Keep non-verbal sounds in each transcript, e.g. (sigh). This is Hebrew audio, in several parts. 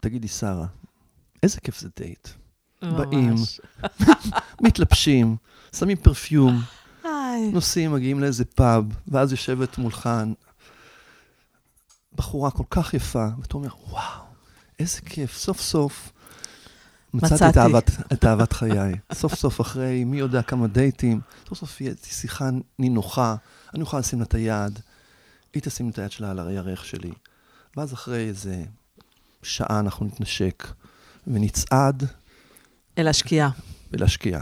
תגידי, שרה, איזה כיף זה דייט. באים. (laughs) מתלבשים, שמים פרפיום. נוסעים, מגיעים לאיזה פאב, ואז יושבת מולך בחורה כל כך יפה, ואתה אומר, וואו, איזה כיף, סוף סוף מצאתי את. אהבת, את אהבת חיי. סוף סוף אחרי מי יודע כמה דייטים, סוף סוף יהיה שיחה נינוחה, אני אוכל לשים לה את היד, היא תשים את היד שלה על הירך שלי, ואז אחרי איזה שעה אנחנו נתנשק ונצעד אל השקיעה. ולהשקיע.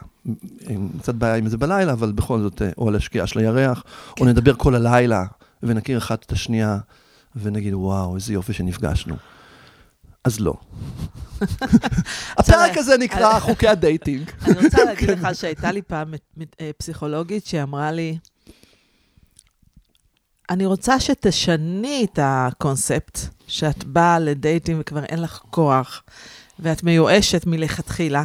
עם קצת בעיה עם זה בלילה, אבל בכל זאת, אה, או על השקיעה של הירח, כן. או נדבר כל הלילה, ונכיר אחת את השנייה, ונגיד, וואו, איזה יופי שנפגשנו. אז לא. (laughs) הפרק הזה נקרא חוקי הדייטינג. אני רוצה להגיד לך שהייתה לי פעם אה, פסיכולוגית שאמרה לי, אני רוצה שתשני את הקונספט, שאת באה לדייטים וכבר אין לך כוח, ואת מיואשת מלכתחילה,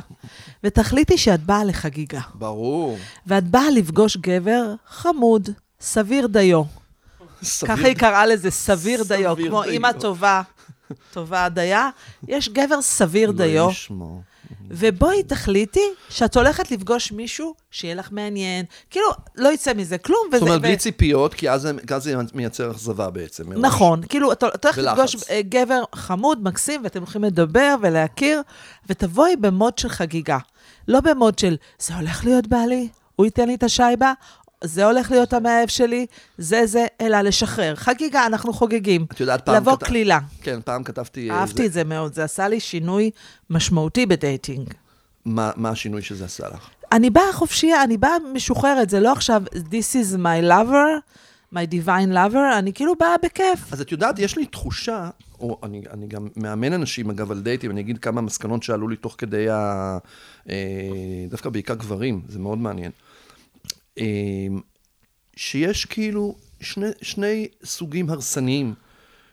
ותחליטי שאת באה לחגיגה. ברור. ואת באה לפגוש גבר חמוד, סביר דיו. ככה היא קראה לזה, סביר דיו, סביר כמו דיו. אימא טובה, טובה דייה, יש גבר סביר דיו. אלוהים ישמור. ובואי תחליטי שאת הולכת לפגוש מישהו שיהיה לך מעניין. כאילו, לא יצא מזה כלום. זאת אומרת, ו- בלי ציפיות, כי אז זה- אז זה מייצר אכזבה בעצם. מראש. נכון, כאילו, אתה הולך ולחץ. לפגוש אה, גבר חמוד, מקסים, ואתם הולכים לדבר ולהכיר, ותבואי במוד של חגיגה. לא במוד של, זה הולך להיות בעלי, הוא ייתן לי את השייבה, זה הולך להיות המאהב שלי, זה זה, אלא לשחרר. חגיגה, אנחנו חוגגים. את יודעת, פעם... לבוא כת- קלילה. כן, פעם כתבתי... אה, אהבתי את זה מאוד, זה עשה לי שינוי משמעותי בדייטינג. מה מה השינוי שזה עשה לך? אני באה חופשייה, אני באה משוחררת, זה לא עכשיו, This is my lover, my divine lover, אני כאילו באה בכיף. אז את יודעת, יש לי תחושה, או אני, אני גם מאמן אנשים, אגב, על דייטים, אני אגיד כמה מסקנות שעלו לי תוך כדי ה... אה, דווקא בעיקר גברים, זה מאוד מעניין. אה, שיש כאילו שני, שני סוגים הרסניים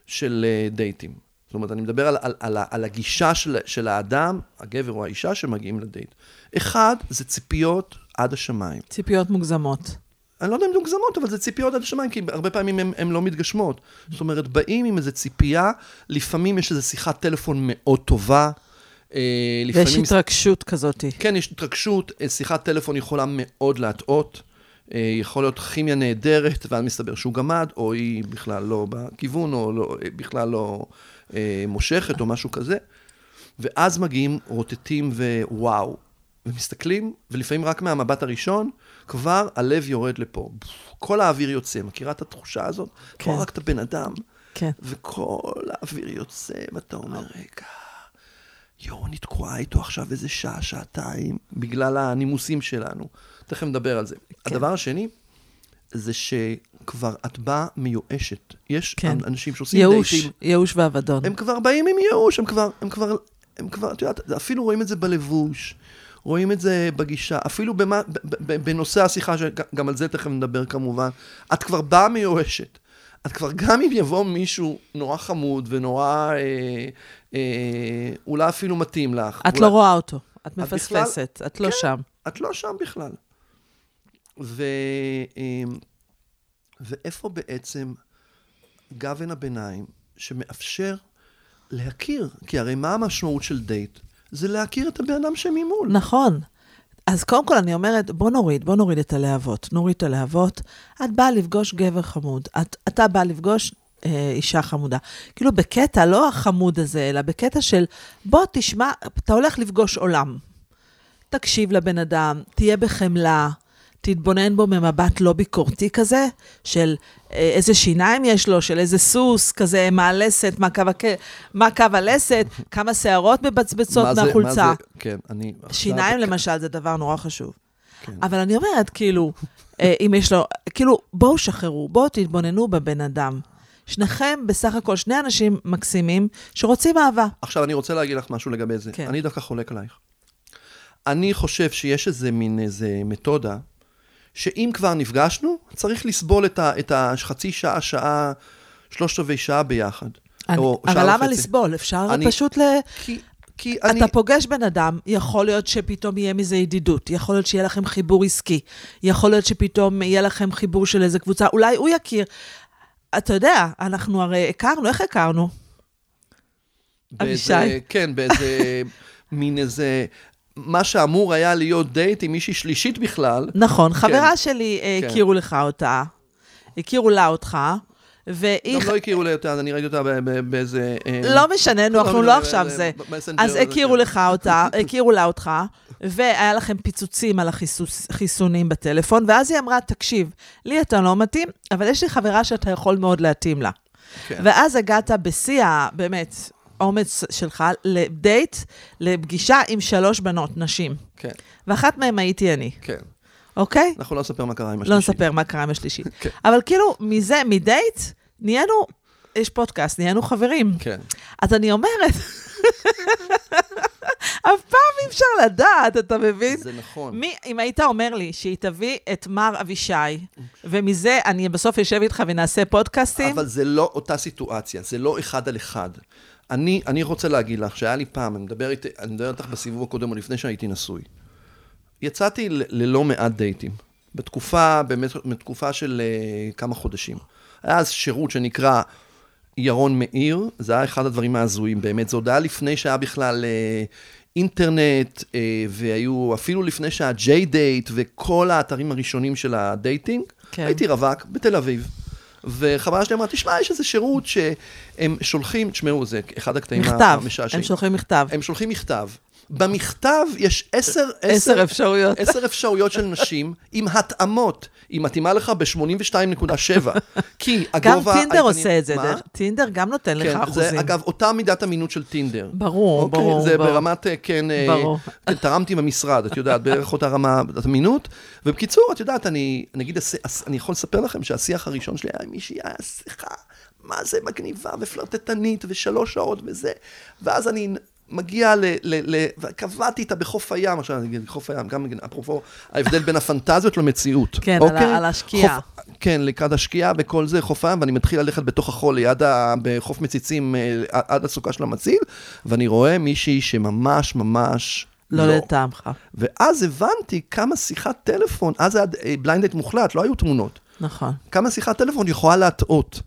של אה, דייטים. זאת אומרת, אני מדבר על, על, על, על הגישה של, של האדם, הגבר או האישה שמגיעים לדייט. אחד, זה ציפיות עד השמיים. ציפיות מוגזמות. אני לא יודע אם זה מוגזמות, אבל זה ציפיות עד השמיים, כי הרבה פעמים הן לא מתגשמות. זאת אומרת, באים עם איזו ציפייה, לפעמים יש איזו שיחת טלפון מאוד טובה. אה, ויש. התרגשות כזאת. כן, יש התרגשות, אה, שיחת טלפון יכולה מאוד להטעות. אה, יכול להיות כימיה נהדרת, ואז מסתבר שהוא גמד, או היא בכלל לא בכיוון, או לא, אה, בכלל לא אה, מושכת, או משהו כזה. ואז מגיעים, רוטטים ווואו, ומסתכלים, ולפעמים רק מהמבט הראשון, כבר הלב יורד לפה. כל האוויר יוצא, מכירה את התחושה הזאת? כן. כמו רק את הבן אדם, כן. וכל האוויר יוצא, ואתה אומר, רגע, יואו, אני תקועה איתו עכשיו איזה שעה, שעתיים, בגלל הנימוסים שלנו. תכף נדבר על זה. כן. הדבר השני, זה שכבר את באה מיואשת. יש כן. אנשים שעושים ייאוש, דייטים, ייאוש ואבדון. הם כבר באים עם ייאוש, הם כבר, הם כבר, הם כבר, את יודעת, אפילו רואים את זה בלבוש, רואים את זה בגישה, אפילו במה, בנושא השיחה, שגם על זה תכף נדבר כמובן, את כבר באה מיואשת. את כבר, גם אם יבוא מישהו נורא חמוד ונורא, אה, אה, אולי אפילו מתאים לך. את אולי, לא רואה אותו, את בכלל- מפספסת, את לא כן. שם. את לא שם בכלל. ו, אה, ואיפה בעצם גוון הביניים שמאפשר להכיר? כי הרי מה המשמעות של דייט? זה להכיר את הבן אדם שממול. נכון. אז קודם כל אני אומרת, בוא נוריד, בוא נוריד את הלהבות. נוריד את הלהבות. את באה לפגוש גבר חמוד. את, אתה באה לפגוש אה, אישה חמודה. כאילו בקטע, לא החמוד הזה, אלא בקטע של, בוא תשמע, אתה הולך לפגוש עולם. תקשיב לבן אדם, תהיה בחמלה, תתבונן בו ממבט לא ביקורתי כזה, של אה, איזה שיניים יש לו, של איזה סוס, כזה מה הלסת, מה קו. מה קו הלסת, כמה שערות מבצבצות מה זה- מהחולצה. מה זה- כן, אני... עכשיו- שיניים למשל זה דבר נורא חשוב. כן. אבל אני אומרת, כאילו, אה, אם יש לו, כאילו, בואו שחררו, בואו תתבוננו בבן אדם. שניכם בסך הכל שני אנשים מקסימים שרוצים אהבה. עכשיו, אני רוצה להגיד לך משהו לגבי זה. כן. אני דווקא חולק עלייך. אני חושב שיש איזה מין איזה מתודה, שאם כבר נפגשנו, צריך לסבול את, החצי שעה, שעה, שלושת רבעי שעה ביחד. אני, או אבל שעה למה וחצי. לסבול? אפשר אני- פשוט ל... כי, כי אתה אני... פוגש בן אדם, יכול להיות שפתאום יהיה מזה ידידות, יכול להיות שיהיה לכם חיבור עסקי, יכול להיות שפתאום יהיה לכם חיבור של איזה קבוצה, אולי הוא יכיר. אתה יודע, אנחנו הרי הכרנו, איך הכרנו? באיזה, אבישי. כן, באיזה (laughs) מין איזה, מה שאמור היה להיות דייט עם מישהי שלישית בכלל. נכון, חברה שלי, אה, כן. הכירו לך אותה, הכירו לה אותך, והיא... גם לא הכירו לי אותה, אז אני ראיתי אותה באיזה... אה, לא משנה, נו, אנחנו לא, לא ב- עכשיו זה. אז הכירו כן. לך אותה, (laughs) הכירו לה אותך, והיה לכם פיצוצים על החיסונים בטלפון, ואז היא אמרה, תקשיב, לי אתה לא מתאים, אבל יש לי חברה שאתה יכול מאוד להתאים לה. כן. ואז הגעת בשיא, ה- באמת, אומץ שלך, לדייט, לפגישה עם שלוש בנות, נשים. כן, ואחת מהן הייתי אני, כן. אוקיי? אנחנו לא נספר מה קרה עם השלישית. לא נספר מה קרה עם השלישית. (laughs) כן. אבל כאילו, מזה, מדייט, נהיינו, יש פודקאסט, נהיינו חברים. כן. אז אני אומרת, (laughs) אף פעם אי אפשר לדעת, אתה מבין? זה נכון. מי, אם היית אומר לי שהיא תביא את מר אבישי, ומזה אני בסוף אשב איתך ונעשה פודקאסטים, אבל זה לא אותה סיטואציה, זה לא אחד על אחד. אני, אני רוצה להגיד לך שהיה לי פעם, אני מדבר, איתי, אני מדבר איתך בסיבוב הקודם, או לפני שהייתי נשוי. יצאתי ל- ללא מעט דייטים. בתקופה, באמת, בתקופה של uh, כמה חודשים. היה אז שירות שנקרא ירון מאיר, זה היה אחד הדברים ההזויים באמת. זה עוד היה לפני שהיה בכלל uh, אינטרנט, uh, והיו אפילו לפני שהיה JDate וכל האתרים הראשונים של הדייטינג. כן. הייתי רווק בתל אביב. וחברה שלי אמרה, תשמע, יש איזה שירות שהם שולחים, תשמעו, זה אחד הקטעים מכתב, המשעשעים. הם שולחים מכתב. הם שולחים מכתב. במכתב יש עשר, עשר אפשרויות. עשר אפשרויות של נשים עם התאמות. היא מתאימה לך ב-82.7. כי גם הגובה... טינדר העיקרי- עושה את זה? דרך- טינדר גם נותן לך כן, אחוזים. זה אגב אותה מידת אמינות של טינדר. ברור, אוקיי? ברור, זה ברור. ברמת, אה, כן, אה, ברור. כן, תרמתי במשרד, את יודעת, בערך אותה רמה אמינות. ובקיצור, את יודעת, אני, נגיד, אני יכול לספר לכם שהשיח הראשון שלי היה עם מישהי, היה שיחה, מה זה מגניבה ופלרטטנית ושלוש שעות וזה. ואז אני מגיע ל... ל, ל וקבעתי איתה בחוף הים, עכשיו אני אגיד חוף הים, גם אפרופו ההבדל בין הפנטזיות למציאות. (laughs) כן, על אוקיי? ה- על השקיעה. חוף- כן, לקראת השקיעה וכל זה, חוף הים, ואני מתחיל ללכת בתוך החול ליד ה... בחוף מציצים אה, עד הסוכה של המציל, ואני רואה מישהי שממש ממש לא לטעמך. ואז הבנתי כמה שיחת טלפון, אז היה בליינדט מוחלט, לא היו תמונות. נכון. כמה שיחת טלפון יכולה להטעות.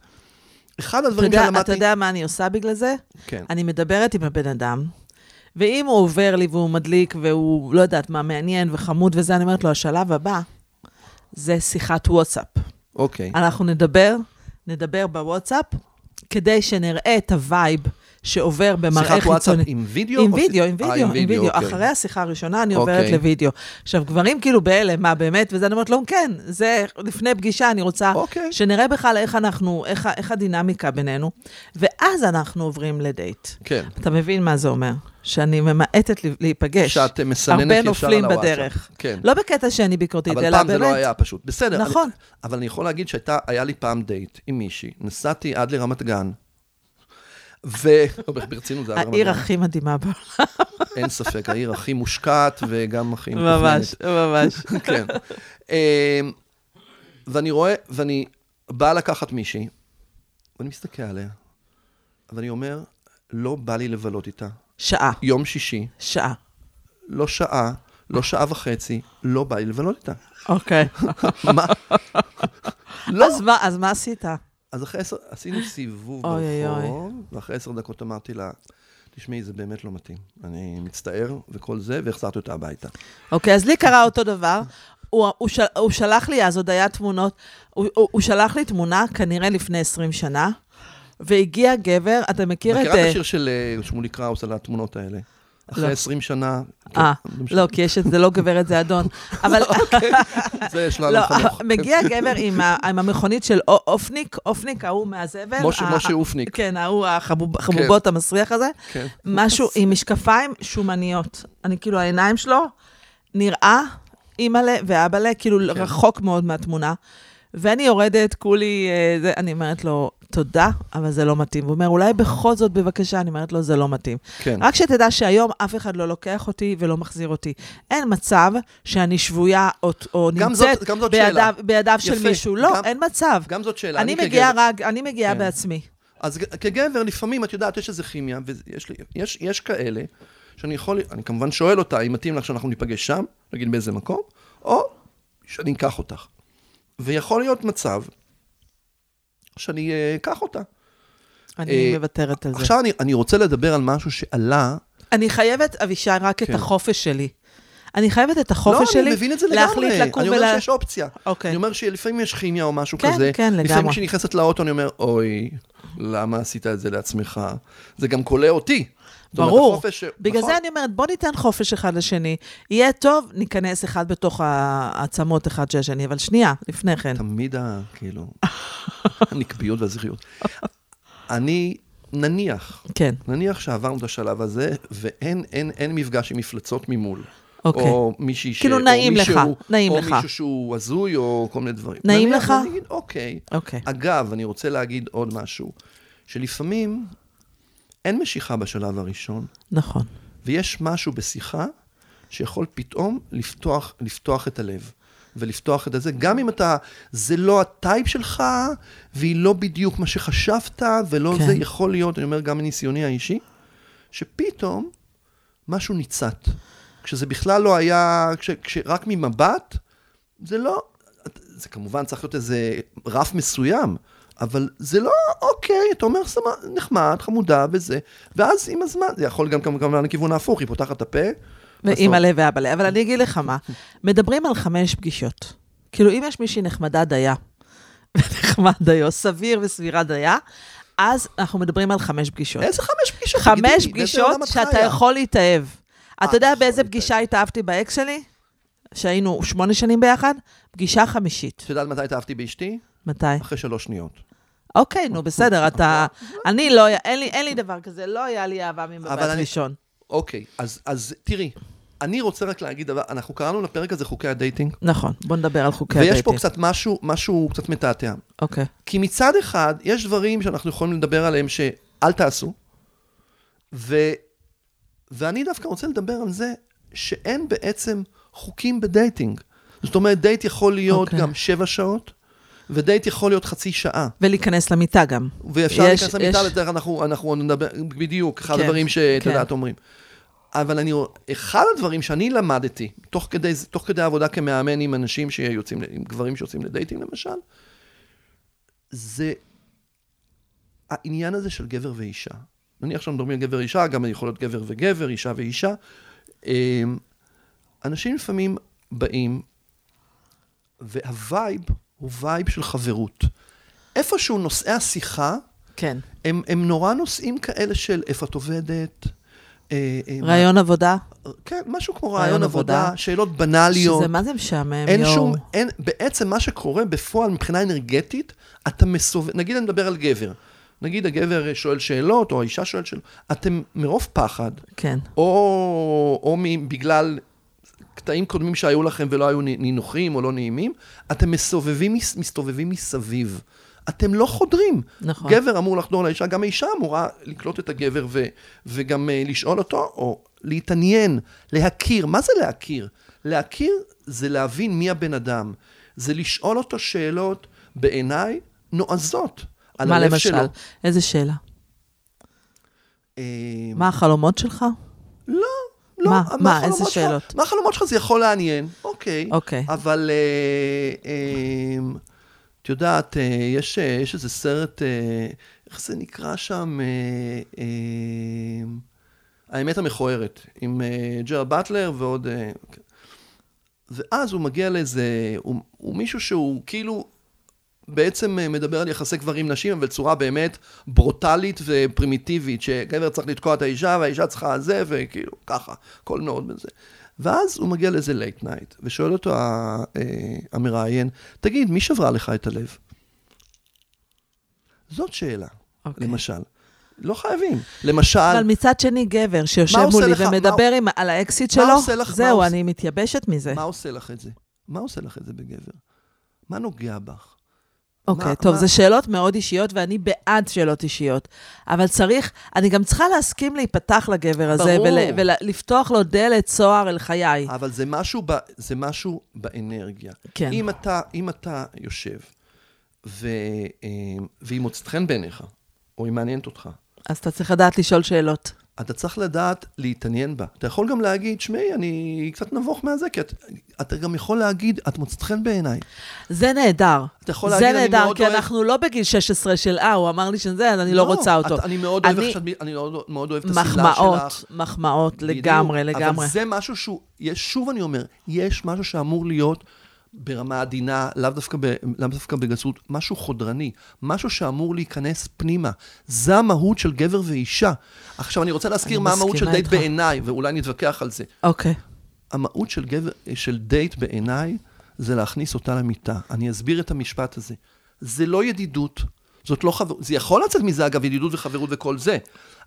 אחד הדברים יודע, שלמדתי... אתה יודע מה אני עושה בגלל זה? כן. אני מדברת עם הבן אדם, ואם הוא עובר לי והוא מדליק והוא, לא יודעת מה, מעניין וחמוד וזה, אני אומרת לו, השלב הבא זה שיחת וואטסאפ. אוקיי. אנחנו נדבר, נדבר בוואטסאפ, כדי שנראה את הווייב שעובר במראה שיחת חיצוני. וואטסאפ עם וידאו? עם או וידאו, עם אה, וידאו, עם וידאו. אוקיי. אחרי השיחה הראשונה אני עוברת אוקיי. לוידאו. עכשיו, גברים כאילו בהלם, מה באמת? וזה אני אומרת לו, כן, זה לפני פגישה, אני רוצה אוקיי. שנראה בכלל איך אנחנו, איך, הדינמיקה בינינו, ואז אנחנו עוברים לדייט. כן. אתה מבין מה זה אומר? שאני ממעטת להיפגש. שאת מסננת הרבה ישר נופלים על הוואטסאפ. בדרך. כן. לא בקטע שאני ביקורתית, אבל אלא פעם באמת. זה לא היה פשוט. בסדר. נכון. אני, אבל אני יכול להגיד שהיה לי פעם דייט עם מישהי, נסעתי עד לרמת גן, ו... לא, ברצינות, זה העיר. הכי מדהימה בעולם. אין ספק, העיר הכי מושקעת וגם הכי ממש, ממש. (laughs) כן. אמ, ואני רואה, ואני בא לקחת מישהי, ואני מסתכל עליה, ואני אומר, לא בא לי לבלות איתה. שעה, יום שישי, שעה. לא שעה, לא שעה וחצי, לא בא לי לבלות איתה. אוקיי. (laughs) מה? (laughs) לא. אז מה עשית? אז אחרי עשר, עשינו סיבוב. ברחוב, ואחרי עשר דקות אמרתי לה, תשמעי, זה באמת לא מתאים. אני מצטער וכל זה, והחזרתי אותה הביתה. אוקיי, אז לי קרה אותו דבר. הוא, הוא, של, הוא שלח לי, אז עוד היה תמונות, הוא, הוא, הוא שלח לי תמונה, כנראה לפני 20 שנה, והגיע גבר, אתה מכיר את... מכירה את השיר של אה, שמולי קראוס על התמונות האלה? אחרי לא. 20 שנה... אה, כן, לא. לא, כי יש את זה לא גברת, זה אדון. (laughs) אבל זה יש לנו לא, חנוך. מגיע גבר עם, המכונית של או- אופניק, אופניק ההוא מהזבל. משה- אופניק. כן, ההוא החבוב- החבובות המסריח הזה. כן. משהו עם משקפיים שומניות. אני כאילו, העיניים שלו נראה אימא'לה ואבא'לה, כאילו כן. רחוק מאוד מהתמונה. ואני יורדת, כולי, אה, אני אומרת לו, תודה, אבל זה לא מתאים. הוא אומר, אולי בכל זאת, בבקשה, אני אומרת לו, זה לא מתאים. כן. רק שתדע שהיום אף אחד לא לוקח אותי ולא מחזיר אותי. אין מצב שאני שבויה או, או גם נמצאת זאת- גם זאת בידיו, שאלה. בידיו של יפה. מישהו. לא, גם- אין מצב. גם זאת שאלה. אני כגבר- מגיעה רק, אני מגיעה כן. בעצמי. אז כגבר, לפעמים, את יודעת, יש איזה כימיה, ויש לי, יש, יש כאלה שאני יכול, אני כמובן שואל אותה, אם מתאים לך שאנחנו ניפגש שם, נגיד באיזה מקום, או שאני אקח אותך. ויכול להיות מצב שאני אה, אקח אותה. אני אה, מוותרת על זה. עכשיו אני, אני רוצה לדבר על משהו שעלה. אני חייבת, אבישי, רק את כן. החופש שלי. אני חייבת את החופש לא, שלי אני מבין את זה להחליט לגמרי. לקום אני אומר ולה- שיש אופציה. אוקיי. אני אומר שלפעמים יש כימיה או משהו כן, כזה. כן, לפעמים לגמרי. כשאני נכנסת לאוטו אני אומר, אוי, למה עשית את זה לעצמך? זה גם כולא אותי. ברור. החופש ש- בגלל נכון. זה אני אומרת, בוא ניתן חופש אחד לשני. יהיה טוב, ניכנס אחד בתוך העצמות אחד של השני. אבל שנייה, לפני כן. תמיד ה... כאילו, הנקביות והזכריות. אני, נניח, כן, נניח שעברנו את השלב הזה, ואין אין, אין מפגש עם מפלצות ממול. אוקיי. או מישהי ש... כאילו, או נעים לך, נעים או לך. מישהו שהוא הזוי, או כל מיני דברים. נעים לך? ואני אגיד, אוקיי. אוקיי. אגב, אני רוצה להגיד עוד משהו, שלפעמים אין משיכה בשלב הראשון, נכון. ויש משהו בשיחה שיכול פתאום לפתוח, לפתוח את הלב. ולפתוח את זה, גם אם אתה, זה לא הטייפ שלך, והיא לא בדיוק מה שחשבת, ולא כן. זה יכול להיות, אני אומר גם מניסיוני האישי, שפתאום משהו ניצת. כשזה בכלל לא היה, כש, כשרק ממבט, זה לא, זה כמובן צריך להיות איזה רף מסוים, אבל זה לא, אוקיי, אתה אומר, סבבה, נחמד, חמודה וזה, ואז עם הזמן, זה יכול גם כמובן לכיוון ההפוך, היא פותחת את הפה. ואימא'לה ואבא'לה. אבל אני אגיד לך מה, מדברים על חמש פגישות. כאילו, אם יש מישהי נחמדה דייה, (laughs) ונחמד דיו, סביר וסבירה דייה, אז אנחנו מדברים על חמש פגישות. איזה חמש פגישות? חמש פגישות שאתה? יכול להתאהב. אתה יודע באיזה. פגישה התאהבתי באקס שלי? שהיינו שמונה שנים ביחד? פגישה חמישית. את יודעת מתי התאהבתי באשתי? מתי? אחרי שלוש שניות. אוקיי, נו, בסדר, אתה... אני לא... אין לי, אין לי דבר כזה, לא היה לי אהבה אבל אני- ראשון. אוקיי, אז, אז תראי, אני רוצה רק להגיד דבר, אנחנו קראנו לפרק הזה חוקי הדייטינג, נכון, בוא נדבר על חוקי ויש פה הדייטינג. קצת משהו, משהו קצת מתעתע. אוקיי. כי מצד אחד, יש דברים שאנחנו יכולים לדבר עליהם שאל תעשו, ו, ואני דווקא רוצה לדבר על זה שאין בעצם חוקים בדייטינג. זאת אומרת, דייט יכול להיות אוקיי. גם שבע שעות, ודייט יכול להיות חצי שעה. ולהיכנס למיטה גם. ואפשר יש- להיכנס למיטה, יש- לדרך אנחנו, אנחנו נדבר, בדיוק, אחד כן, הדברים שאת כן. יודעת אומרים. אבל אני, אחד הדברים שאני למדתי, תוך כדי, תוך כדי עבודה כמאמן עם אנשים שיוצאים, עם גברים שיוצאים לדייטינג למשל, זה העניין הזה של גבר ואישה. נניח שאנחנו מדברים על גבר ואישה, גם יכול להיות גבר וגבר, אישה ואישה. אמ, אנשים לפעמים באים, והווייב הוא וייב של חברות. איפשהו נושאי השיחה, כן. הם, הם נורא נושאים כאלה של איפה את עובדת. אה, אה, ריאיון עבודה, מה- כן, משהו כמו ריאיון ריאיון עבודה. עבודה, שאלות בנאליות. שזה מה זה משעמם, אין יואו. שום, אין, בעצם מה שקורה בפועל מבחינה אנרגטית, אתה מסובב, נגיד אני מדבר על גבר. נגיד הגבר שואל שאלות, או האישה שואלת שאלות, אתם מרוב פחד, כן. או, או בגלל קטעים קודמים שהיו לכם ולא היו נינוחים או לא נעימים, אתם מסובבים, מס- מסתובבים מסביב. אתם לא חודרים. נכון. גבר אמור לחדור לאישה, גם האישה אמורה לקלוט את הגבר ו, וגם uh, לשאול אותו, או להתעניין, להכיר. מה זה להכיר? להכיר זה להבין מי הבן אדם. זה לשאול אותו שאלות, בעיניי, נועזות. על מה למשל? שלו. איזה שאלה? אה, מה החלומות שלך? לא, לא. מה? מה? החלומות איזה שלך? שאלות? מה החלומות שלך? זה יכול לעניין, אוקיי. אוקיי. אבל אה, אה, את יודעת, אה, יש, אה, יש איזה סרט, אה, איך זה נקרא שם? אה, אה, האמת המכוערת, עם אה, ג'רארד באטלר ועוד... אה, ואז הוא מגיע לאיזה... הוא, הוא מישהו שהוא כאילו... בעצם אה, מדבר על יחסי גברים נשים, אבל בצורה באמת ברוטלית ופרימיטיבית, שגבר צריך לתקוע את האישה, והאישה צריכה זה, וכאילו, ככה, הכל מאוד בזה. ואז הוא מגיע לאיזה late night, ושואל אותו אה, המראיין, תגיד, מי שברה לך את הלב? זאת שאלה, אוקיי. למשל. לא חייבים. למשל, אבל מצד שני, גבר שיושב מה מולי לך- ומדבר עם, על האקסיט שלו, לך- מה זהו, עושה- אני מתייבשת מזה. מה עושה לך את זה? מה עושה לך את זה בגבר? מה נוגע בך? אוקיי, מה- טוב, מה- זה שאלות מאוד אישיות, ואני בעד שאלות אישיות. אבל צריך, אני גם צריכה להסכים להיפתח לגבר הזה, ברור. ולפתוח לו דלת צוהר אל חיי. אבל זה משהו, ב, זה משהו באנרגיה. כן. אם אתה, אם אתה יושב, ו, אה, והיא מוצאת חן בעיניך, או היא מעניינת אותך, אז אתה צריך לדעת לשאול שאלות. אתה צריך לדעת להתעניין בה. אתה יכול גם להגיד, שמעי, אני קצת נבוך מהזה, כי את, אתה גם יכול להגיד, את מוצאת חן בעיניי. זה נהדר. אתה יכול זה להגיד, אני נהדר, מאוד כי אוהב- אנחנו לא בגיל 16 של, אה, הוא אמר לי שזה, אז אני לא רוצה אותו. את, אני מאוד אוהב אני- שאת, אני מאוד, מאוד אוהב את השמלה שלך. מחמאות, מחמאות. לגמרי, לגמרי. אבל זה משהו שהוא, יש, שוב אני אומר, יש משהו שאמור להיות ברמה עדינה, לאו דווקא, ב, לאו דווקא בגסות, משהו חודרני, משהו שאמור להיכנס פנימה. זה המהות של גבר ואישה. עכשיו, אני רוצה להזכיר אני מה המהות של דייט. בעיניי, ואולי נתווכח על זה. אוקיי. המהות של, גבר, של דייט בעיניי זה להכניס אותה למיטה. אני אסביר את המשפט הזה. זה לא ידידות, זאת לא חברות, זה יכול לצאת מזה אגב, ידידות וחברות וכל זה,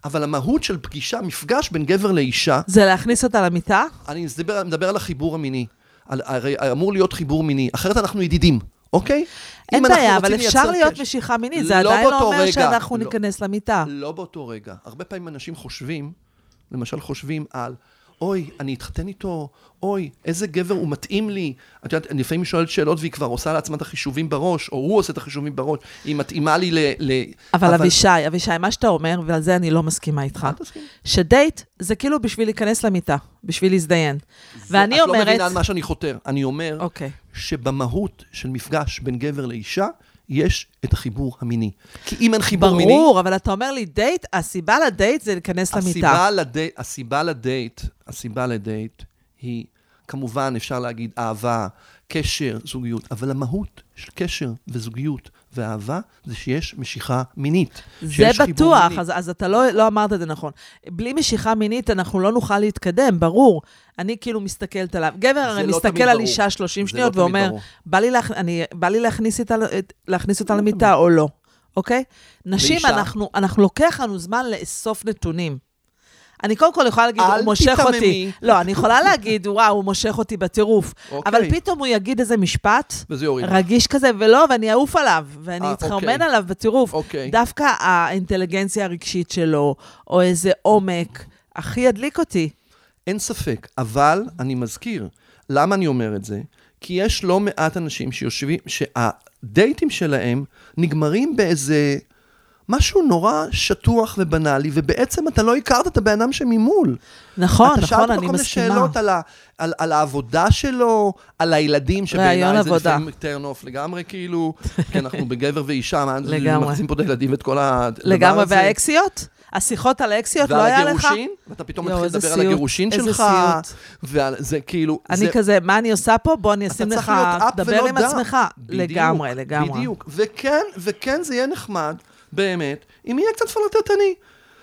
אבל המהות של פגישה, מפגש בין גבר לאישה, זה להכניס אותה למיטה? אני מדבר, מדבר על החיבור המיני. על, הרי אמור להיות חיבור מיני, אחרת אנחנו ידידים, אוקיי? אין בעיה, אבל אפשר להיות קשר- משיכה מינית, לא זה עדיין לא אומר רגע, שאנחנו לא. ניכנס למיטה. לא באותו רגע. הרבה פעמים אנשים חושבים, למשל חושבים על, אוי, אני אתחתן איתו, אוי, איזה גבר הוא מתאים לי. את יודעת, אני לפעמים שואלת שאלות והיא כבר עושה לעצמה את החישובים בראש, או הוא עושה את החישובים בראש, היא מתאימה לי ל... ל... אבל אבישי, אבישי, מה שאתה אומר, ועל זה אני לא מסכימה איתך, תסכים. שדייט זה כאילו בשביל להיכנס למיטה, בשביל להזדיין. ואני את לא אומרת... מבינה על מה שאני חותר. אני אומר אוקיי. שבמהות של מפגש בין גבר לאישה, יש את החיבור המיני. כי אם אין חיבור מיני... ברור, אבל אתה אומר לי דייט, הסיבה לדייט זה להיכנס למיטה. הסיבה לדייט, הסיבה לדייט, הסיבה לדייט היא, כמובן, אפשר להגיד אהבה, קשר, זוגיות, אבל המהות של קשר וזוגיות ואהבה זה שיש משיכה מינית. זה בטוח, מיני. אז, אז אתה לא, לא אמרת את זה נכון. בלי משיכה מינית אנחנו לא נוכל להתקדם, ברור. אני כאילו מסתכלת עליו. גבר הרי לא מסתכל על ברור. אישה 30 זה שניות לא ואומר. בא לי, להכ... אני, בא לי להכניס, איתה, להכניס אותה למיטה או לא, אוקיי? נשים, לאישה? אנחנו, אנחנו לוקח לנו זמן לאסוף נתונים. אני קודם כל יכולה להגיד, הוא מושך תיתממי. אותי. לא, אני יכולה להגיד, וואו, הוא מושך אותי בטירוף. אוקיי. אבל פתאום הוא יגיד איזה משפט. רגיש כזה, ולא, ואני אעוף עליו, ואני אה, אתחרמן אוקיי. עליו בטירוף. אוקיי. דווקא האינטליגנציה הרגשית שלו, או איזה עומק, הכי ידליק אותי. אין ספק, אבל אני מזכיר, למה אני אומר את זה? כי יש לא מעט אנשים שיושבים, שהדייטים שלהם נגמרים באיזה משהו נורא שטוח ובנאלי, ובעצם אתה לא הכרת את הבן אדם שממול. נכון, אתה נכון, שאלת אני כל מיני מסכימה. שאלות על, ה, על, על העבודה שלו, על הילדים, שבעיניי זה עבודה. לפעמים turn off לגמרי, כאילו, כי אנחנו בגבר ואישה, מה, לגמרי. מכניסים פה את הילדים ואת כל הדבר לגמרי, הזה. והאקסיות? השיחות על האקסיות לא ועל היה לך? הגירושין, ואתה פתאום מתחיל איזה לדבר על סיוט, הגירושין איזה שלך, סיוט. ועל זה כאילו... אני זה, כזה, מה אני עושה פה? בוא אני אשים אתה לך, צריך להיות אפ דבר ולא עם דע. עצמך. בדיוק, לגמרי, לגמרי. בדיוק. וכן, וכן זה יהיה נחמד, באמת, אם יהיה קצת פלרטטני.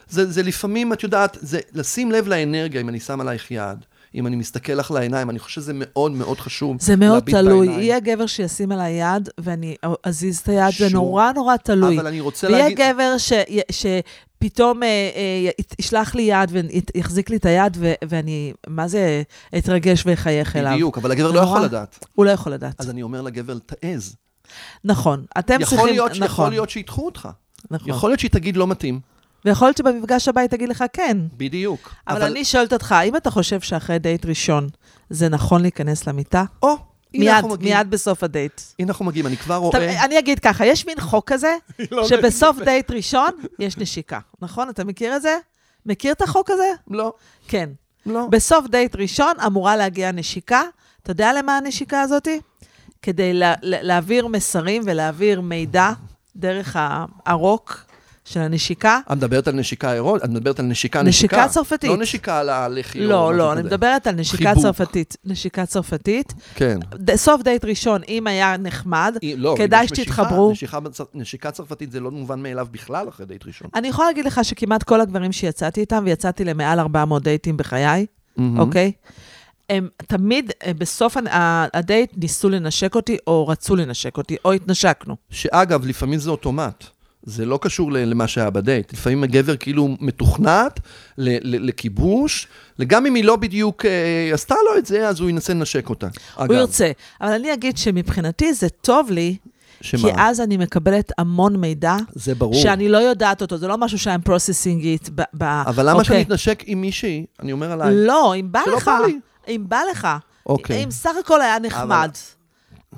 זה, זה לפעמים, את יודעת, זה לשים לב לאנרגיה, אם אני שם עלייך יד, אם אני מסתכל לך לעיניים, אני חושב שזה מאוד מאוד חשוב. זה מאוד תלוי. בעיניים. יהיה גבר שישים עליי יד, ואני אזיז את היד, זה שוב. נורא נורא תלוי. אבל אני רוצה ויהיה להגיד... גבר ש... שפתאום אה, אה, ישלח לי יד ויחזיק לי את היד, ו- ואני, מה זה, אתרגש ואחייך אליו. בדיוק, אבל הגבר זה לא. יכול לדעת. הוא לא יכול לדעת. אז אני אומר לגבר, תעז. נכון, אתם יכול צריכים... להיות, נכון, יכול להיות שידחו אותך. נכון. יכול להיות שהיא תגיד לא מתאים. ויכול להיות שבמפגש הבא היא תגיד לך כן. בדיוק. אבל, אני שואלת אותך, האם אתה חושב שאחרי דייט ראשון זה נכון להיכנס למיטה? או, מיד. מיד בסוף הדייט. הנה אנחנו מגיעים, אני כבר אתה, רואה... אני אגיד ככה, יש מין חוק כזה, (laughs) לא שבסוף דייט ראשון יש נשיקה, נכון? אתה מכיר את זה? מכיר את החוק הזה? לא, כן. לא. בסוף דייט ראשון אמורה להגיע נשיקה. אתה יודע למה הנשיקה הזאתי? כדי לה, להעביר מסרים ולהעביר מידע דרך הרוק של הנשיקה. את מדברת על נשיקה צרפתית? את מדברת על נשיקה נשיקה נשיקה? צרפתית. לא נשיקה על הלחי לא, לא, אני. מדברת על נשיקה חיבוק. צרפתית. נשיקה צרפתית. כן. ד- סוף דייט ראשון, אם היה נחמד, לא, כדאי שתתחברו. נשיקה בצר- נשיקה צרפתית זה לא מובן מאליו בכלל אחרי דייט ראשון. אני יכולה להגיד לך שכמעט כל הגברים שיצאתי איתם, ויצאתי למעל 400 דייטים בחיי. אוקיי? הם תמיד אה, בסוף הדייט ניסו לנשק אותי, או רצו לנשק אותי, או התנשקנו. שאגב, לפעמים זה אוטומט. זה לא קשור למה שהיה בדייט. לפעמים הגבר כאילו מתוכנת לכיבוש, וגם אם היא לא בדיוק אה, עשתה לו את זה, אז הוא ינסה לנשק אותה. הוא אגב, ירצה. אבל אני אגיד שמבחינתי זה טוב לי, שמה? כי אז אני מקבלת המון מידע, זה ברור. שאני לא יודעת אותו, זה לא משהו שאני processing it ב... ב- אבל למה אוקיי. שאני אתנשק עם מישהי, אני אומר עליי, לא, אם בא שלא לך, בא לי. אם בא לך, אוקיי. אם סך הכל היה נחמד.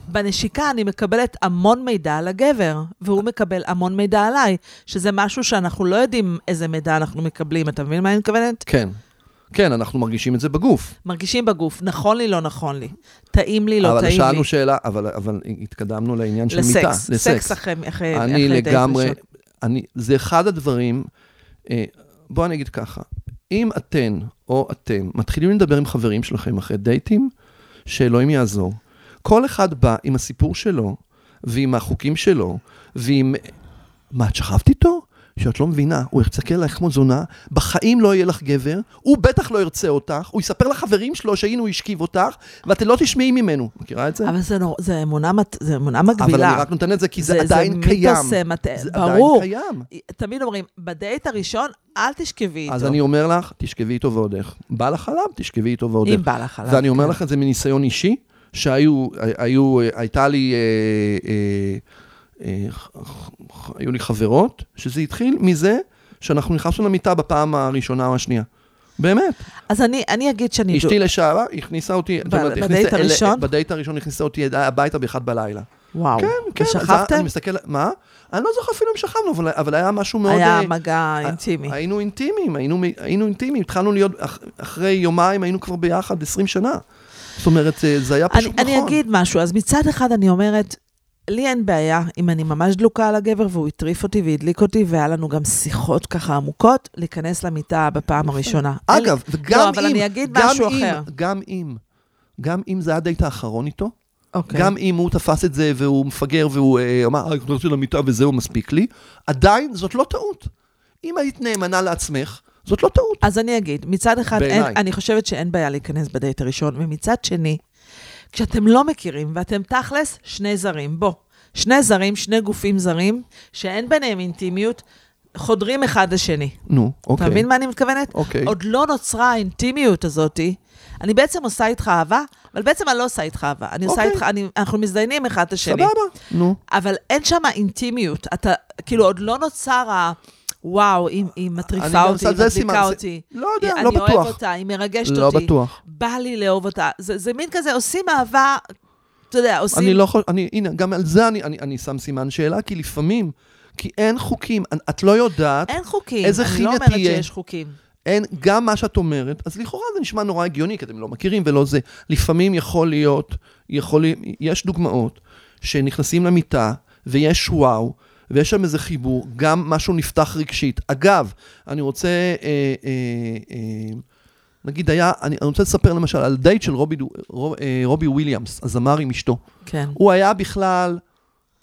בנשיקה אני מקבלת המון מידע על הגבר, והוא מקבל המון מידע עליי, שזה משהו שאנחנו לא יודעים איזה מידע אנחנו מקבלים. אתה מבין מה אני מתכוונת? כן. כן, אנחנו מרגישים את זה בגוף. מרגישים בגוף, נכון לי, לא נכון לי. טעים לי, לא אבל טעים לי. שאלנו שאלה, אבל, אבל התקדמנו לעניין של מיטה. לסקס, סקס אחרי אחרי- אחרי אני דייט לגמרי, ראשון. אני, זה אחד הדברים, אה, בוא אני אגיד ככה, אם אתן או אתם מתחילים לדבר עם חברים שלכם אחרי דייטים, שאלוהים יעזור. כל אחד בא עם הסיפור שלו, ועם החוקים שלו, ועם... מה, את שכבת איתו? שאת לא מבינה, הוא יסתכל עלייך כמו זונה, בחיים לא יהיה לך גבר, הוא בטח לא ירצה אותך, הוא יספר לחברים שלו שהנה הוא השכיב אותך, ואת לא תשמעי ממנו. מכירה את זה? אבל זה, נור, זה, אמונה, זה אמונה אבל מגבילה. אני רק נותן את זה כי זה, זה עדיין קיים. מיתוס, מת- זה ברור. עדיין קיים. תמיד אומרים, בדייט הראשון, אל תשכבי איתו. אז אני אומר לך, תשכבי איתו ועוד איך. בא לך עליו, תשכבי איתו ועוד איך. אם בא לך עליו. ואני אומר כן. לך את זה מניסיון אישי, שהיו, היו, הייתה לי, אה, אה, היו לי חברות, שזה התחיל מזה שאנחנו נכנסנו למיטה בפעם הראשונה או השנייה. באמת. אז אני, אני אגיד שאני... אשתי לשעבר, הכניסה אותי, זאת אומרת, בדייט הכניסה אל- הראשון? בדייט הראשון הכניסה אותי הביתה באחד בלילה. וואו. כן, כן. ושכבתם? אני מסתכל, מה? אני לא זוכר אפילו אם שכבנו, אבל, אבל היה משהו מאוד... היה אה, מגע אינטימי. היינו אינטימיים, היינו, היינו אינטימיים, התחלנו להיות, אח- אחרי יומיים היינו כבר ביחד 20 שנה. זאת אומרת, אה, זה היה אני, פשוט נכון. אני אגיד משהו, אז מצד אחד אני אומרת, לי אין בעיה אם אני ממש דלוקה על הגבר והוא הטריף אותי והדליק אותי, והיה לנו גם שיחות ככה עמוקות, להיכנס למיטה בפעם הראשונה. אגב, וגם לא, אם... אבל אני אגיד משהו אם, אחר. גם אם, גם אם זה הדייט האחרון איתו, אוקיי. גם אם הוא תפס את זה והוא מפגר והוא אה, אמר, אה, נכנסתי למיטה וזהו מספיק לי, עדיין זאת לא טעות. אם היית נאמנה לעצמך, זאת לא טעות. אז אני אגיד, מצד אחד, אין. אני חושבת שאין בעיה להיכנס בדייט הראשון, ומצד שני, כשאתם לא מכירים ואתם תכלס שני זרים, בוא, שני זרים, שני גופים זרים, שאין ביניהם אינטימיות, חודרים אחד לשני. נו, אוקיי. אתה מבין מה אני מתכוונת? אוקיי. עוד לא נוצרה האינטימיות הזאתי. אני בעצם עושה איתך אהבה, אבל בעצם אני לא עושה איתך אהבה. אני עושה אוקיי. איתך, אני, אנחנו מזדיינים אחד את השני. סבבה, נו. אבל אין שם אינטימיות. אתה, כאילו, עוד לא נוצר ה... וואו, היא, היא אני מטריפה אותי, היא מדליקה אותי. לא יודע, אני לא אוהב בטוח. אותה, היא מרגשת לא אותי. בטוח. בא לי לאהוב אותה. זה, זה מין כזה, עושים אהבה, אתה יודע, עושים... אני לא יכול, אני, הנה, גם על זה אני, אני, אני שם סימן שאלה, כי לפעמים, כי אין חוקים, את לא יודעת, אין חוקים. איזה אני לא אומרת תהיה? שיש חוקים. אין, גם מה שאת אומרת, אז לכאורה זה נשמע נורא הגיוני, כי אתם לא מכירים ולא זה. לפעמים יכול להיות, יכול, יש דוגמאות שנכנסים למיטה ויש וואו, ויש שם איזה חיבור, גם משהו נפתח רגשית. אגב, אני רוצה, אה, אה, אה, נגיד היה, אני, אני רוצה לספר למשל על דייט של רובי, רוב, אה, רובי וויליאמס, הזמר עם אשתו. כן. הוא היה בכלל,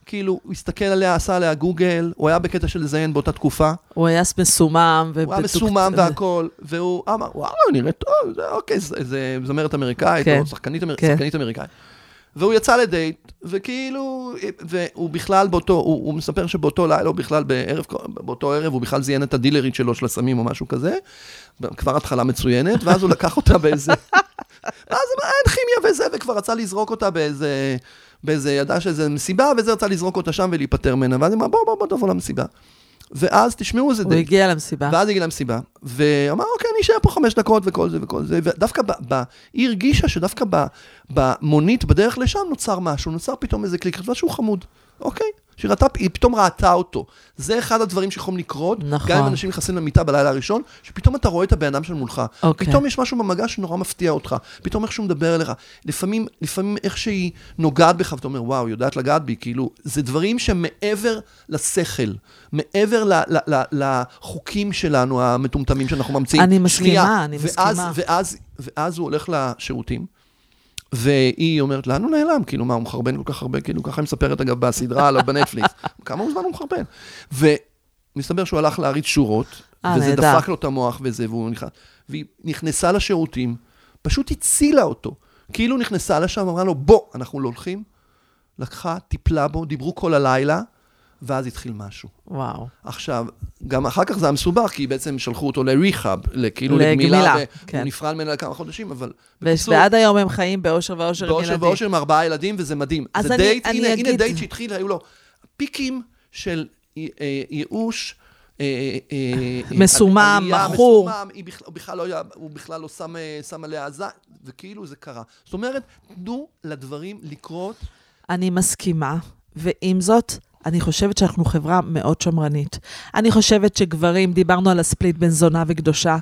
כאילו, הוא הסתכל עליה, עשה עליה גוגל, הוא היה בקטע של לזיין באותה תקופה. הוא היה מסומם. הוא היה מסומם והכל, והוא אמר, וואו, נראה טוב, זה אוקיי, זה- זה זמרת אמריקאית, כן. או שחקנית כן. שחקנית אמריקאית. והוא יצא לדייט, וכאילו, והוא בכלל באותו, הוא, הוא מספר שבאותו לילה, הוא בכלל בערב, באותו ערב, הוא בכלל זיין את הדילרית שלו של הסמים או משהו כזה, כבר התחלה מצוינת, ואז הוא לקח אותה באיזה, (laughs) ואז אין כימיה וזה, וכבר רצה לזרוק אותה באיזה, באיזה, ידע שזה מסיבה, וזה רצה לזרוק אותה שם ולהיפטר ממנה, ואז היא אמרה, בוא, בוא, בוא, תבוא למסיבה. ואז תשמעו איזה הוא דייט. הגיע למסיבה. ואז הגיע למסיבה, ואמר, אוקיי, אני אשאר פה חמש דקות וכל זה וכל זה, ודווקא, ב, ב, היא הרגישה שדווקא במונית, בדרך לשם, נוצר משהו, נוצר פתאום איזה קליק, חשבה שהוא חמוד, אוקיי? שהיא ראתה, היא פתאום ראתה אותו. זה אחד הדברים שיכולים לקרות, נכון. גם אם אנשים נכנסים למיטה בלילה הראשון, שפתאום אתה רואה את הבן אדם שמולך. אוקיי. פתאום יש משהו במגע שנורא מפתיע אותך, פתאום איך שהוא מדבר אליך. לפעמים, לפעמים איך שהיא נוגעת בך, ואתה אומר, וואו, היא יודעת לגעת בי, כאילו, זה דברים שמעבר לשכל, מעבר ל, ל, ל, לחוקים שלנו, המטומטמים שאנחנו ממציאים. אני מסכימה, שנייה, אני ואז, מסכימה. ואז, ואז הוא הולך לשירותים, והיא אומרת, לאן הוא נעלם? כאילו, מה, הוא מחרבן כל כך הרבה? כאילו, ככה היא מספרת, אגב, בסדרה עליו בנטפליקס. (laughs) כמה זמן הוא מחרבן? ומסתבר שהוא הלך להריץ שורות, אה, וזה. דפק לו את המוח וזה, והוא נכנס. והיא נכנסה לשירותים, פשוט הצילה אותו. כאילו נכנסה לשם, אמרה לו, בוא, אנחנו לא הולכים. לקחה, טיפלה בו, דיברו כל הלילה, ואז התחיל משהו. וואו. עכשיו, גם אחר כך זה היה מסובך, כי בעצם שלחו אותו ל-rehab, כאילו לגמילה, לגמילה, והוא כן. נפרד ממנה לכמה חודשים, אבל ו- ועד היום הם חיים באושר ואושר עם באושר ילדים. ואושר עם ארבעה ילדים, וזה מדהים. אז זה אני- דייט, אני הנה, הנה אגיד- דייט שהתחיל, היו לו פיקים של אה, אה, ייאוש. אה, אה, מסומם, מכור. מסומם, הוא בכלל לא לא שם, עליה זין, וכאילו זה קרה. זאת אומרת, תנו לדברים לקרות. אני מסכימה, ועם זאת, אני חושבת שאנחנו חברה מאוד שמרנית. אני חושבת שגברים, דיברנו על הספליט בין זונה וקדושה.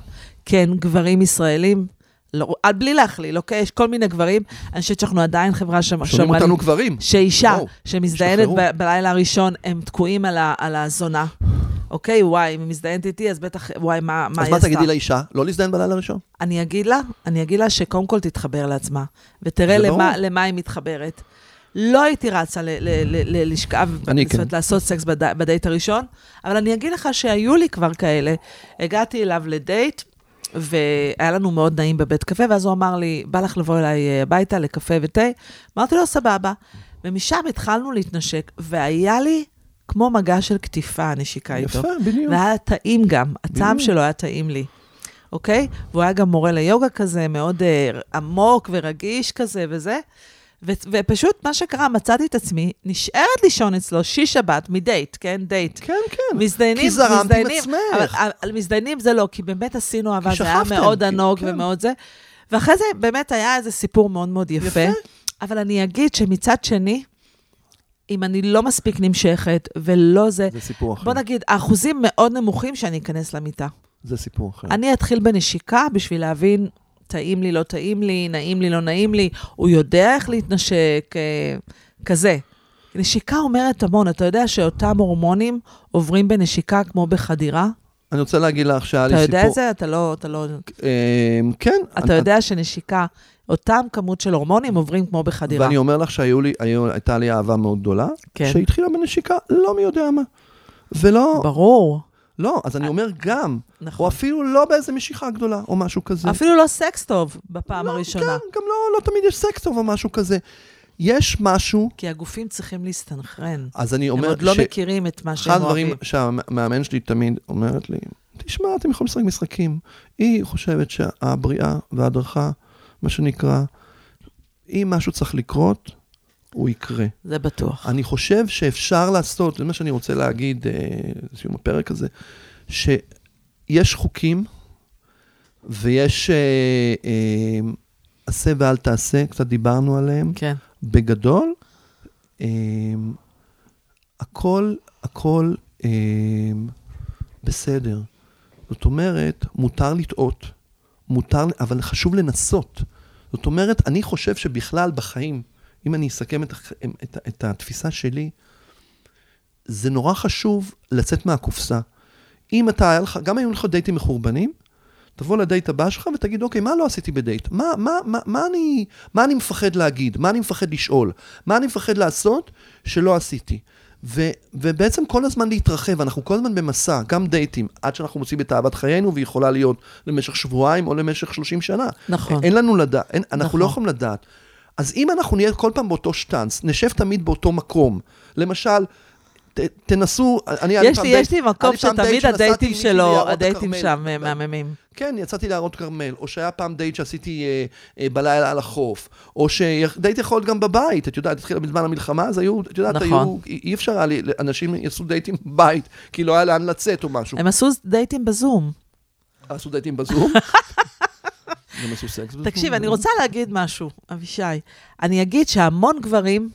כן, גברים ישראלים, לא, בלי להכליל, אוקיי? יש כל מיני גברים. אני חושבת שאנחנו עדיין חברה שמרנית. שומעים אותנו גברים. שאישה וואו, שמזדיינת. ב- בלילה הראשון, הם תקועים על, ה, על הזונה. אוקיי, וואי, אם היא מזדיינת איתי, אז בטח, וואי, מה, מה אז היא מה עשתה? תגידי לאישה? לא להזדיין בלילה הראשון? אני אגיד לה, אני אגיד לה שקודם כל תתחבר לעצמה, ותראה למה. למה היא מתחברת. לא הייתי רצה ל- ל- ל- ל- לשכב, אני זאת אומרת, כן. לעשות סקס בד- בדייט הראשון, אבל אני אגיד לך שהיו לי כבר כאלה. הגעתי אליו לדייט, והיה לנו מאוד נעים בבית קפה, ואז הוא אמר לי, בא לך לבוא אליי אה, הביתה לקפה ותה? אמרתי לו, סבבה. ומשם התחלנו להתנשק, והיה לי כמו מגע של קטיפה, הנשיקה איתו. יפה, בדיוק. והיה טעים גם, הטעם בדיוק. שלו היה טעים לי, אוקיי? והוא היה גם מורה ליוגה כזה, מאוד uh, עמוק ורגיש כזה וזה. ו- ופשוט מה שקרה, מצאתי את עצמי נשארת לישון אצלו שיש שבת מדייט, כן? דייט. כן, כן. מזדיינים, כי זרמת עם עצמך. אבל על מזדיינים זה לא, כי באמת עשינו כי זה היה מאוד כי- ענוג כן. ומאוד זה. ואחרי זה באמת היה איזה סיפור מאוד מאוד יפה. יפה. אבל אני אגיד שמצד שני, אם אני לא מספיק נמשכת ולא זה, זה סיפור אחר. בוא נגיד, האחוזים מאוד נמוכים שאני אכנס למיטה. זה סיפור אחר. אני אתחיל בנשיקה בשביל להבין, טעים לי, לא טעים לי, נעים לי, לא נעים לי, הוא יודע איך להתנשק, אה, כזה. נשיקה אומרת המון, אתה יודע שאותם הורמונים עוברים בנשיקה כמו בחדירה? אני רוצה להגיד לך שהיה לי אתה סיפור... יודע את זה? אתה לא... אתה לא... אמ, כן. אתה אני- יודע שנשיקה, אותם כמות של הורמונים עוברים כמו בחדירה. ואני אומר לך שהיו לי, לי אהבה מאוד גדולה, כן. שהתחילה בנשיקה לא מי יודע מה. ולא, ברור, לא, אז אני אומר גם, או נכון. אפילו לא באיזה משיכה גדולה, או משהו כזה. אפילו לא סקס טוב בפעם לא, הראשונה. כן, גם לא, לא תמיד יש סקס טוב או משהו כזה. יש משהו, כי הגופים צריכים להסתנכרן. אז אני הם אומר, עוד לא ש- מכירים את מה אחד שהם הדברים אוהבים. שהמאמן שלי תמיד אומרת לי, תשמע, אתם יכולים לשחק משחקים. היא חושבת שהבריאה וההדרכה, מה שנקרא, אם משהו צריך לקרות, הוא יקרה. זה בטוח. אני חושב שאפשר לעשות, זה מה שאני רוצה להגיד, אה, לסיום הפרק הזה, שיש חוקים ויש אה, אה, עשה ואל תעשה, קצת דיברנו עליהם. כן. בגדול, אה, הכל, הכל אה, בסדר. זאת אומרת, מותר לטעות, מותר, אבל חשוב לנסות. זאת אומרת, אני חושב שבכלל בחיים, אם אני אסכם את, את, את התפיסה שלי, זה נורא חשוב לצאת מהקופסה. אם אתה, היה לך, גם היו לך דייטים מחורבנים, תבוא לדייט הבא שלך ותגיד, אוקיי, מה לא עשיתי בדייט? מה, מה, מה, מה, אני, מה אני מפחד להגיד? מה אני מפחד לשאול? מה אני מפחד לעשות שלא עשיתי? ו, ובעצם כל הזמן להתרחב, אנחנו כל הזמן במסע, גם דייטים, עד שאנחנו מוצאים את אהבת חיינו, והיא יכולה להיות למשך שבועיים או למשך 30 שנה. נכון. אין לנו לדעת, אנחנו נכון. לא יכולים לדעת. אז אם אנחנו נהיה כל פעם באותו שטאנץ, נשב תמיד באותו מקום, למשל, ת, תנסו, אני... יש לי, יש לי מקום שתמיד הדייטים שלו, הדייטים. שם אה, מהממים. כן, יצאתי ליערות כרמל, או שהיה פעם דייט שעשיתי אה, אה, בלילה על החוף, או שדייט יכול להיות גם בבית, את יודעת, התחילה בזמן המלחמה, אז היו, את יודעת, נכון. היו, אי אי אפשר היה לי, אנשים יעשו דייטים בבית, כי לא היה לאן לצאת או משהו. הם עשו דייטים בזום. עשו דייטים בזום. (laughs) הם עשו סקס. תקשיב, אני רוצה להגיד משהו, אבישי. אני אגיד שהמון גברים,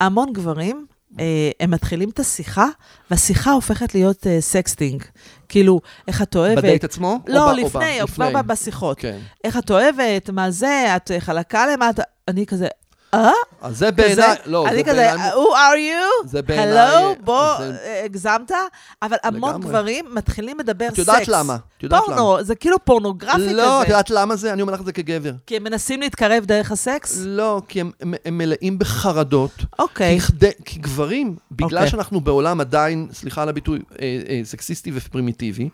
המון גברים, אה, הם מתחילים את השיחה, והשיחה הופכת להיות אה, sexting. כאילו, איך את אוהבת? בדייט עצמו? לא, לפני, או כבר בשיחות. כן. איך את אוהבת? מה זה? את חלקה למטה? אני כזה, אה? אז זה בעיניי, לא, אני זה כזה, בעיניי... who are you? זה בעיניי, הלו, אה, בוא, אה, הגזמת? אבל המון. גברים מתחילים לדבר סקס. את יודעת למה? את יודעת פורנו, זה כאילו פורנוגרפי כזה. לא, את יודעת למה זה? אני אומר לך את זה כגבר. כי הם מנסים להתקרב דרך הסקס? לא, כי הם, מלאים בחרדות. אוקיי. כי, גברים, בגלל אוקיי. שאנחנו בעולם עדיין, סליחה על הביטוי, אה, אה, סקסיסטי ופרימיטיבי,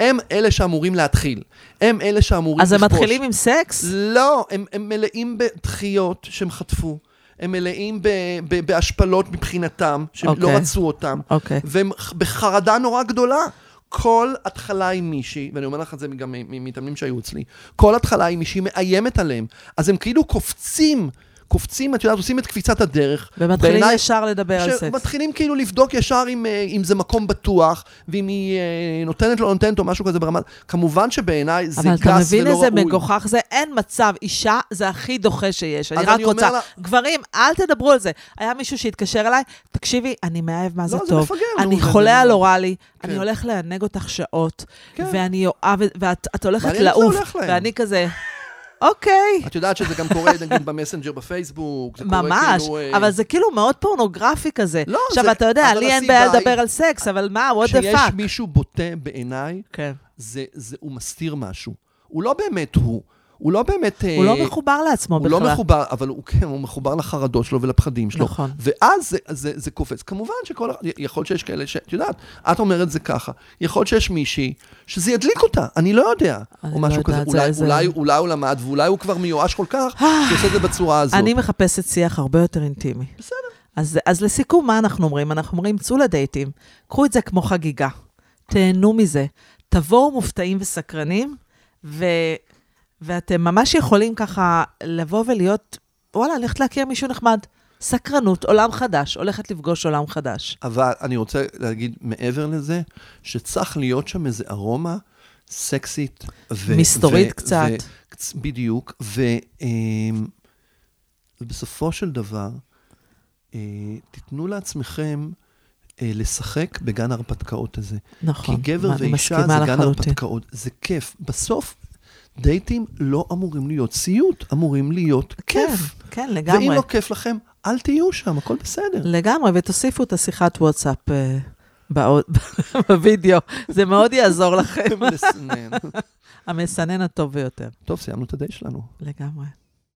הם אלה שאמורים להתחיל. הם אלה שאמורים אז הם לכבוש. מתחילים עם סקס? לא, הם, הם מלאים בדחיות שהם חטפו. הם מלאים ב, ב, בהשפלות מבחינתם, שהם לא אוקיי. רצו אותם. אוקיי. והם בחרדה נורא גדולה. כל התחלה עם מישהי, ואני אומר לך את זה גם מ- מ- מתאמנים שהיו אצלי, כל התחלה עם מישהי מאיימת עליהם. אז הם כאילו קופצים, קופצים, את יודעת, עושים את קפיצת הדרך. ומתחילים בעיניי- ישר לדבר על סקס. שמתחילים כאילו לבדוק ישר אם, אה, אם זה מקום בטוח, ואם היא אה, נותנת לו, נותנת או משהו כזה ברמה... כמובן שבעיניי זה אבל גס אתה ולא מבין ראוי. איזה מגוחך זה? אין מצב, אישה זה הכי דוחה שיש. אני רק אני רוצה, לה- גברים, אל תדברו על זה. היה מישהו שהתקשר אליי, תקשיבי, אני מאהב מה זה לא, זה טוב. מפגר, נו, אני זה- חולה זה- על אוראלי, כן. אני הולך לענג אותך שעות, כן. ואני אוהבת, ואת את הולכת זה לעוף. ואני כזה, אוקיי. את יודעת שזה גם קורה, נגיד, במסנג'ר בפייסבוק. זה קורה ממש, כאילו, אה, אבל זה כאילו מאוד פורנוגרפי כזה. לא, עכשיו, זה- אתה יודע, לי אין בעיה לדבר על סקס, אבל מה, what the כשיש fuck. מישהו בוטה בעיניי, כן. זה, זה, הוא מסתיר משהו. הוא לא באמת הוא. הוא לא באמת... הוא לא מחובר לעצמו הוא בכלל. לא מחובר, אבל הוא כן, הוא מחובר לחרדות שלו ולפחדים שלו. נכון. ואז זה, זה, זה קופץ. כמובן שכל... יכול שיש כאלה ש... את יודעת, את אומרת זה ככה. יכול שיש מישהי שזה ידליק אותה, אני לא יודע. אני או לא משהו כזה. יודעת, אולי, זה- אולי, אולי הוא למד, ואולי הוא כבר מיואש כל כך, שהוא עושה את זה בצורה הזאת. אני מחפשת שיח הרבה יותר אינטימי. בסדר. אז, אז לסיכום, מה אנחנו אומרים? אנחנו אומרים, צאו לדייטים, קחו את זה כמו חגיגה, תהנו מזה, תבואו מופתעים וסקרנים, ו, ואתם ממש יכולים ככה לבוא ולהיות, וואלה, ללכת להכיר מישהו נחמד. סקרנות, עולם חדש, הולכת לפגוש עולם חדש. אבל אני רוצה להגיד מעבר לזה, שצריך להיות שם איזה ארומה סקסית. ו- מסתורית ו- קצת. ו- בדיוק. ו, ובסופו של דבר, אה, תיתנו לעצמכם אה, לשחק בגן ההרפתקאות הזה. נכון. כי גבר אני ואישה מסכימה זה גן לחלוטין. הרפתקאות. זה כיף. בסוף, דייטים לא אמורים להיות סיוט, אמורים להיות כן, כיף. כן, לגמרי. ואם לא כיף לכם, אל תהיו שם, הכל בסדר. לגמרי, ותוסיפו את השיחת וואטסאפ אה, (laughs) בווידאו, זה מאוד יעזור לכם. (laughs) מסנן. (laughs) המסנן הטוב ביותר. טוב, סיימנו את הדי שלנו. לגמרי.